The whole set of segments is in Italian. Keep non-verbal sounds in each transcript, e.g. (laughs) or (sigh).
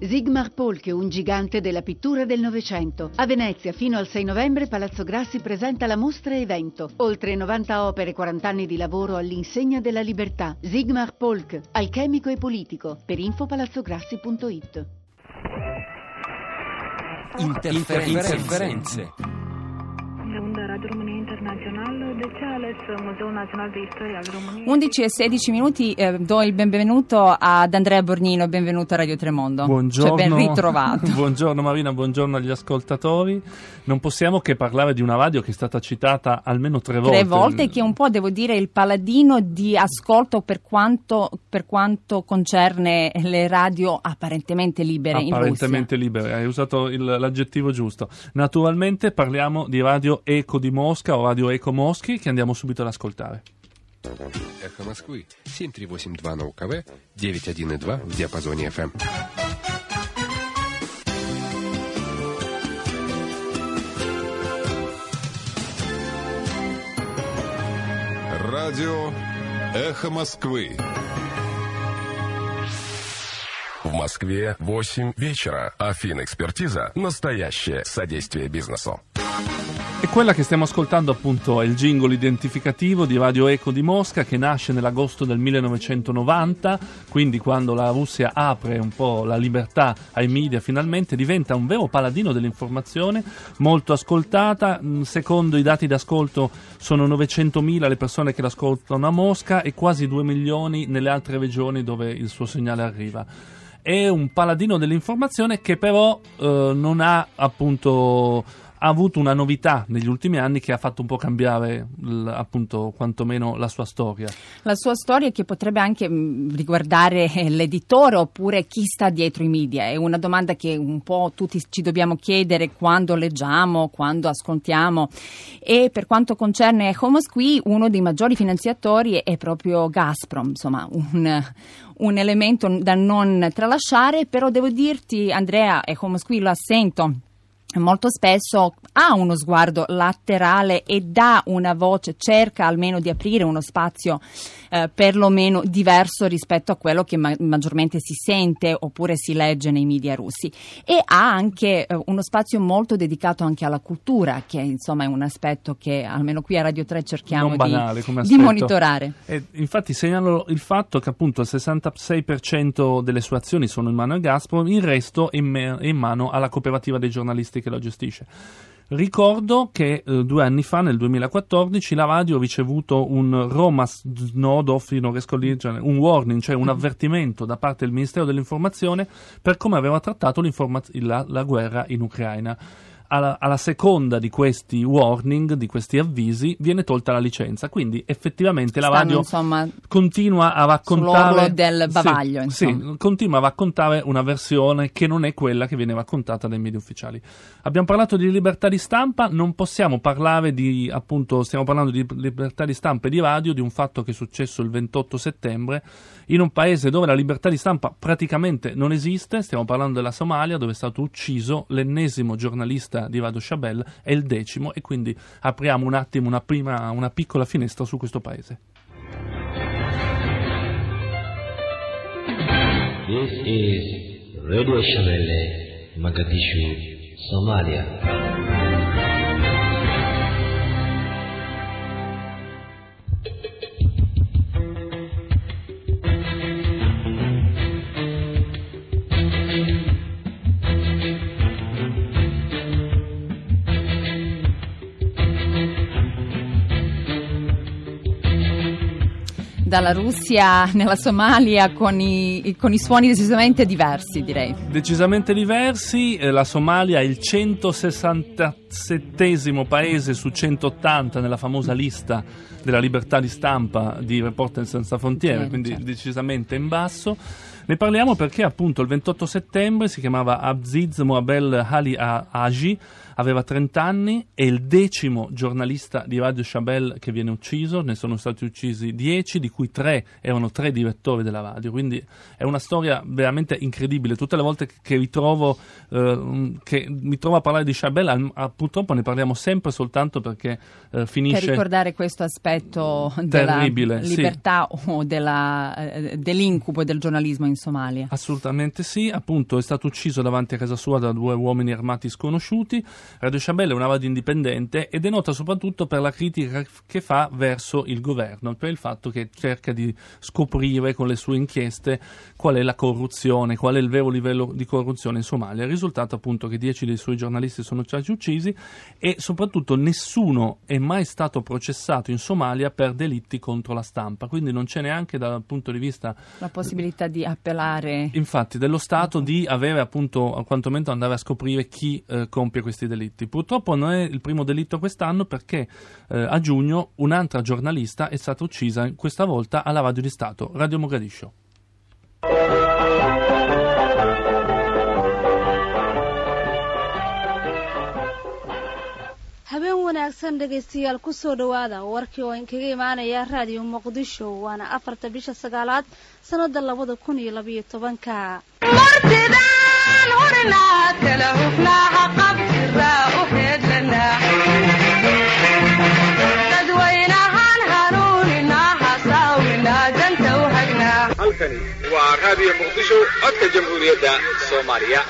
Sigmar Polk, un gigante della pittura del Novecento. A Venezia, fino al 6 novembre, Palazzo Grassi presenta la mostra evento. Oltre 90 opere, 40 anni di lavoro all'insegna della libertà. Sigmar Polk, alchemico e politico. Per info palazzograssi.it. Interferenze. Interferenze. Segunda Radio România Internațională, de ce a ales Muzeul Național de Istorie al României? 11 e 16 minuti, eh, do il benvenuto ad Andrea Bornino, benvenuto a Radio Tremondo. Buongiorno. Cioè, ben ritrovato. (laughs) buongiorno Marina, buongiorno agli ascoltatori. Non possiamo che parlare di una radio che è stata citata almeno tre volte. Tre volte che è un po', devo dire, il paladino di ascolto per quanto, per quanto concerne le radio apparentemente libere in Russia. Apparentemente libere, hai usato il- l'aggettivo giusto. Naturalmente parliamo di Radio Eco di Mosca o Radio Eco Moschi che andiamo subito ad ascoltare. Эхо Москвы 7382 на УКВ 91,2 в диапазоне FM. Радио «Эхо Москвы». В Москве 8 вечера. Афин-экспертиза – настоящее содействие бизнесу. E quella che stiamo ascoltando appunto è il jingle identificativo di Radio Eco di Mosca che nasce nell'agosto del 1990, quindi quando la Russia apre un po' la libertà ai media finalmente diventa un vero paladino dell'informazione, molto ascoltata, Mm, secondo i dati d'ascolto sono 900.000 le persone che l'ascoltano a Mosca e quasi 2 milioni nelle altre regioni dove il suo segnale arriva. È un paladino dell'informazione che però eh, non ha appunto ha avuto una novità negli ultimi anni che ha fatto un po' cambiare l- appunto quantomeno la sua storia. La sua storia che potrebbe anche mh, riguardare eh, l'editore oppure chi sta dietro i media. È una domanda che un po' tutti ci dobbiamo chiedere quando leggiamo, quando ascoltiamo. E per quanto concerne Homos qui, uno dei maggiori finanziatori è proprio Gazprom, insomma, un, un elemento da non tralasciare, però devo dirti Andrea, e Homos qui lo assento molto spesso ha uno sguardo laterale e dà una voce, cerca almeno di aprire uno spazio eh, perlomeno diverso rispetto a quello che ma- maggiormente si sente oppure si legge nei media russi e ha anche eh, uno spazio molto dedicato anche alla cultura che insomma è un aspetto che almeno qui a Radio 3 cerchiamo di, banale di aspetto. monitorare. E infatti segnalo il fatto che appunto il 66% delle sue azioni sono in mano a Gazprom, il resto è in, me- è in mano alla cooperativa dei giornalisti che la gestisce. Ricordo che eh, due anni fa, nel 2014, la radio ha ricevuto un Roma Snodov, non riesco a leggere, un warning, cioè un avvertimento da parte del Ministero dell'Informazione per come aveva trattato la, la guerra in Ucraina. Alla, alla seconda di questi warning, di questi avvisi, viene tolta la licenza. Quindi effettivamente la Stanno, radio insomma, continua a raccontare del Sì, bavaglio, sì, insomma. continua a raccontare una versione che non è quella che viene raccontata dai media ufficiali. Abbiamo parlato di libertà di stampa, non possiamo parlare di appunto, stiamo parlando di libertà di stampa e di radio, di un fatto che è successo il 28 settembre in un paese dove la libertà di stampa praticamente non esiste, stiamo parlando della Somalia, dove è stato ucciso l'ennesimo giornalista di Radio Shabelle, è il decimo e quindi apriamo un attimo una prima una piccola finestra su questo paese. This is Radio Shabelle, Mogadishu, Somalia. Dalla Russia nella Somalia con i, con i suoni decisamente diversi, direi. Decisamente diversi, eh, la Somalia è il 167 paese su 180 nella famosa lista della libertà di stampa di Reporter Senza Frontiere, Sì, quindi certo. decisamente in basso. Ne parliamo perché appunto il 28 settembre si chiamava Abziz Moabel Ali Aji, aveva 30 anni, è il decimo giornalista di Radio Shabelle che viene ucciso, ne sono stati uccisi 10, di cui 3 erano tre direttori della radio, quindi è una storia veramente incredibile. Tutte le volte che ritrovo, eh, che mi trovo a parlare di ah, purtroppo ne parliamo sempre soltanto perché eh, Per finisce... ricordare questo aspetto della Terribile, sì. libertà o della, eh, dell'incubo del giornalismo in Somalia. Assolutamente sì, appunto è stato ucciso davanti a casa sua da due uomini armati sconosciuti. Radio Shabelle è una radio indipendente ed è nota soprattutto per la critica che fa verso il governo, per il fatto che cerca di scoprire con le sue inchieste qual è la corruzione, qual è il vero livello di corruzione in Somalia. Il risultato appunto che dieci dei suoi giornalisti sono stati uccisi e soprattutto nessuno è mai stato processato in Somalia per delitti contro la stampa, quindi non c'è neanche dal punto di vista la possibilità di appellare infatti dello Stato di avere appunto quantomeno andare a scoprire chi eh, compie questi delitti. Purtroppo non è il primo delitto quest'anno perché eh, a giugno un'altra giornalista è stata uccisa questa volta alla Radio di Stato, Radio Mogadiscio. habeen wanaagsan dhegaystayaal ku soo dhowaada warkii oo inkaga imaanaya raadiyo muqdisho waana afarta bisha sagaalaad sannada labada kun iyo labayo tobanka raadiyo muqdisho codka jamhuuriyadda soomaaliya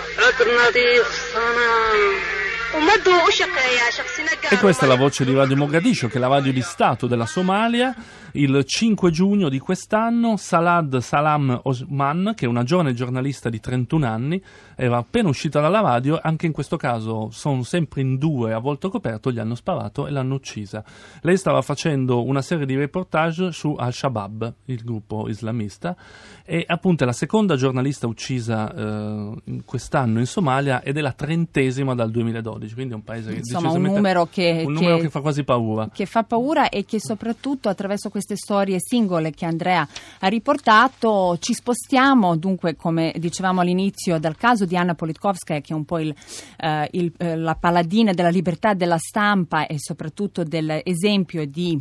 E questa è la voce di Radio Mogadiscio, che è la radio di Stato della Somalia. Il 5 giugno di quest'anno Salad Salam Osman, che è una giovane giornalista di 31 anni, era appena uscita dalla radio, anche in questo caso sono sempre in due a volto coperto, gli hanno sparato e l'hanno uccisa. Lei stava facendo una serie di reportage su Al-Shabaab, il gruppo islamista, e appunto è la seconda giornalista uccisa eh, quest'anno in Somalia ed è la trentesima dal 2012, quindi è un paese che Insomma, un numero che, un numero che, che fa quasi paura. Che fa paura e che soprattutto attraverso queste storie singole che Andrea ha riportato ci spostiamo dunque come dicevamo all'inizio dal caso di Anna Politkovskaya che è un po' il, eh, il, eh, la paladina della libertà della stampa e soprattutto dell'esempio di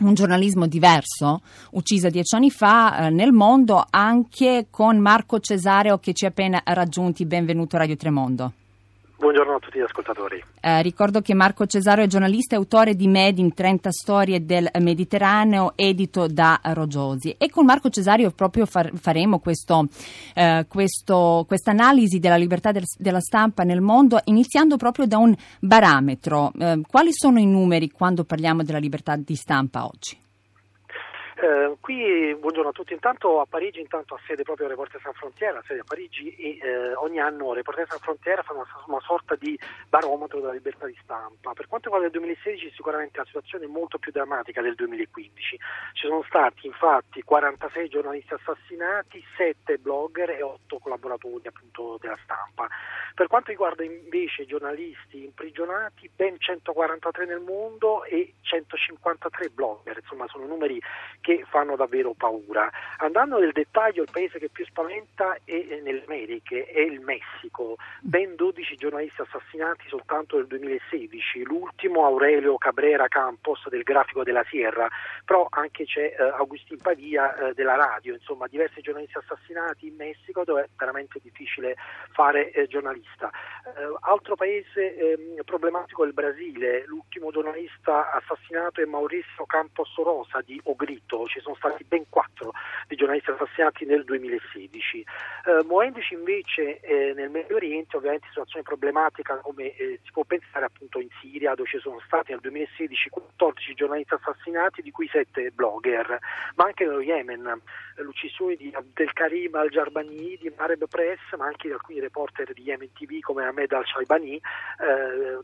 un giornalismo diverso, uccisa dieci anni fa eh, nel mondo, anche con Marco Cesareo che ci ha appena raggiunti. Benvenuto a Radio Tremondo. Buongiorno a tutti gli ascoltatori. Eh, ricordo che Marco Cesaro è giornalista e autore di Med in 30 storie del Mediterraneo, edito da Rogosi. E con Marco Cesario proprio far, faremo eh, questa analisi della libertà del, della stampa nel mondo, iniziando proprio da un barometro. Eh, quali sono i numeri quando parliamo della libertà di stampa oggi? Eh, qui, buongiorno a tutti, intanto a Parigi intanto ha sede proprio Reporter San Frontiera, sede a Parigi e eh, ogni anno Reporter San Frontiera fa una, una, sorta di barometro della libertà di stampa. Per quanto riguarda il 2016 sicuramente la situazione è molto più drammatica del 2015. Ci sono stati infatti 46 giornalisti assassinati, 7 blogger e 8 collaboratori appunto della stampa. Per quanto riguarda invece i giornalisti imprigionati, ben 143 nel mondo e 153 blogger, insomma sono numeri che fanno davvero paura. Andando nel dettaglio, il paese che più spaventa è nelle Americhe, è il Messico, ben 12 giornalisti assassinati soltanto nel 2016, l'ultimo Aurelio Cabrera Campos del grafico della Sierra, però anche c'è eh, Agustin Pavia eh, della radio, insomma diversi giornalisti assassinati in Messico dove è veramente difficile fare eh, giornalista. altro paese ehm, problematico è il Brasile, l'ultimo giornalista assassinato è Maurizio Campos Rosa di Ogrito, ci sono stati ben quattro di giornalisti assassinati nel 2016. Eh, muovendoci invece eh, nel Medio Oriente, ovviamente situazione problematica come eh, si può pensare appunto in Siria, dove ci sono stati nel 2016 14 giornalisti assassinati, di cui 7 blogger, ma anche nello Yemen, l'uccisione di Abdelkarim al-Jarbani di Mareb Press, ma anche di alcuni reporter di Yemen TV come Ahmed al-Shaibani,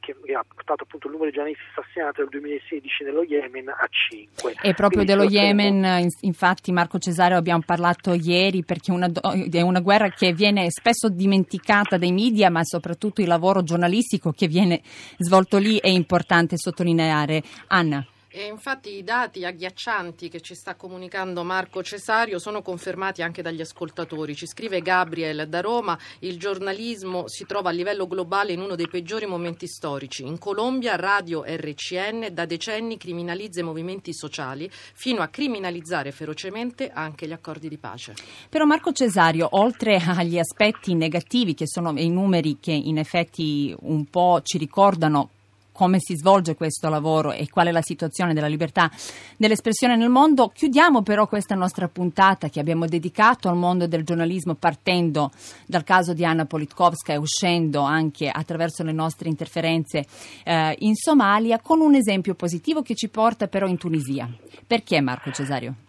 che, che, ha portato appunto il numero di giornalisti assassinati nel 2016 nello Yemen a 5. E proprio Quindi, dello Yemen, infatti Marco Cesare abbiamo parlato ieri perché una, è una guerra che viene spesso dimenticata dai media, ma soprattutto il lavoro giornalistico che viene svolto lì è importante sottolineare. Anna. E infatti i dati agghiaccianti che ci sta comunicando Marco Cesario sono confermati anche dagli ascoltatori. Ci scrive Gabriel da Roma, il giornalismo si trova a livello globale in uno dei peggiori momenti storici. In Colombia Radio RCN da decenni criminalizza i movimenti sociali fino a criminalizzare ferocemente anche gli accordi di pace. Però Marco Cesario, oltre agli aspetti negativi che sono i numeri che in effetti un po' ci ricordano come si svolge questo lavoro e qual è la situazione della libertà dell'espressione nel mondo. Chiudiamo però questa nostra puntata che abbiamo dedicato al mondo del giornalismo partendo dal caso di Anna Politkovska e uscendo anche attraverso le nostre interferenze eh, in Somalia con un esempio positivo che ci porta però in Tunisia. Perché Marco Cesario?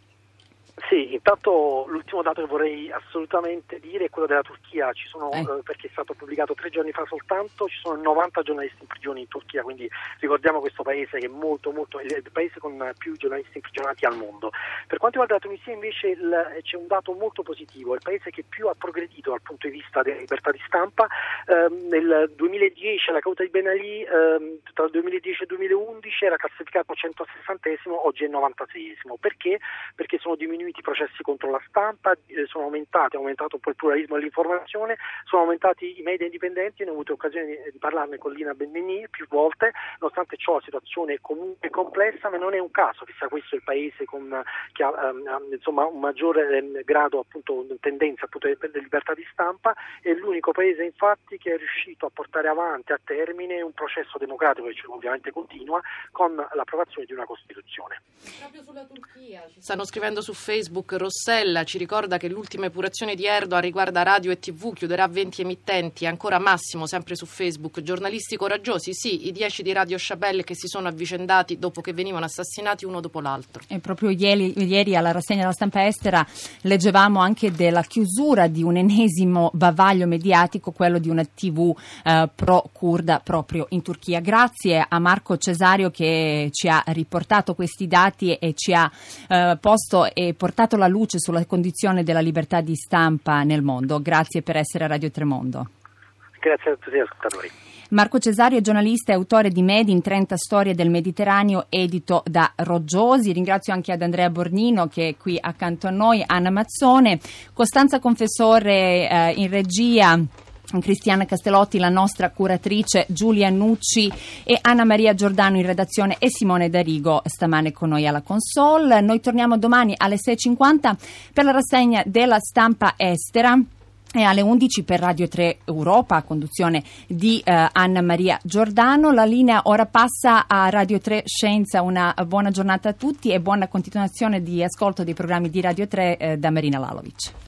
Intanto l'ultimo dato che vorrei assolutamente dire è quello della Turchia, sono, eh. Eh, perché è stato pubblicato tre giorni fa soltanto, ci sono 90 giornalisti in prigione in Turchia, quindi ricordiamo questo paese che è molto, molto, è il paese con più giornalisti imprigionati al mondo. Per quanto riguarda la Tunisia invece il, c'è un dato molto positivo, è il paese che più ha progredito dal punto di vista della libertà di stampa, eh, nel 2010 la causa di Ben Ali eh, tra il 2010 e il 2011 era classificato 160 oggi è 96 perché? Perché sono diminuiti i processi contro la stampa, eh, sono aumentati, è aumentato un po' il pluralismo dell'informazione, sono aumentati i media indipendenti, ne ho avuto occasione di, di parlarne con Lina Benveni più volte, nonostante ciò la situazione è comunque complessa, ma non è un caso che sia questo il paese con, che ha um, insomma, un maggiore um, grado, appunto, tendenza appunto, di, libertà di stampa, è l'unico paese infatti che è riuscito a portare avanti a termine un processo democratico che ovviamente continua con l'approvazione di una Costituzione. Proprio sulla Turchia, ci stanno scrivendo su Facebook Facebook Rossella ci ricorda che l'ultima epurazione di Erdogan riguarda radio e tv, chiuderà 20 emittenti, ancora Massimo, sempre su Facebook, giornalisti coraggiosi, sì, i 10 di Radio Chabelle che si sono avvicendati dopo che venivano assassinati uno dopo l'altro. E proprio ieri, ieri alla rassegna della stampa estera leggevamo anche della chiusura di un enesimo bavaglio mediatico, quello di una tv eh, pro-kurda proprio in Turchia. Grazie a Marco Cesario che ci ha riportato questi dati e ci ha eh, posto e portato la luce sulla condizione della libertà di stampa nel mondo. Grazie per essere a Radio Tremondo. Grazie a tutti gli ascoltatori. Marco Cesario è giornalista e autore di Medi in 30 storie del Mediterraneo, edito da Roggiosi. Ringrazio anche ad Andrea Bornino che è qui accanto a noi, Anna Mazzone, Costanza Confessore eh, in regia. Cristiana Castellotti, la nostra curatrice, Giulia Nucci e Anna Maria Giordano in redazione e Simone Darigo stamane con noi alla console. Noi torniamo domani alle 6.50 per la rassegna della stampa estera. E alle 11 per Radio 3 Europa, a conduzione di eh, Anna Maria Giordano. La linea ora passa a Radio 3 Scienza. Una buona giornata a tutti e buona continuazione di ascolto dei programmi di Radio 3 eh, da Marina Lalovic.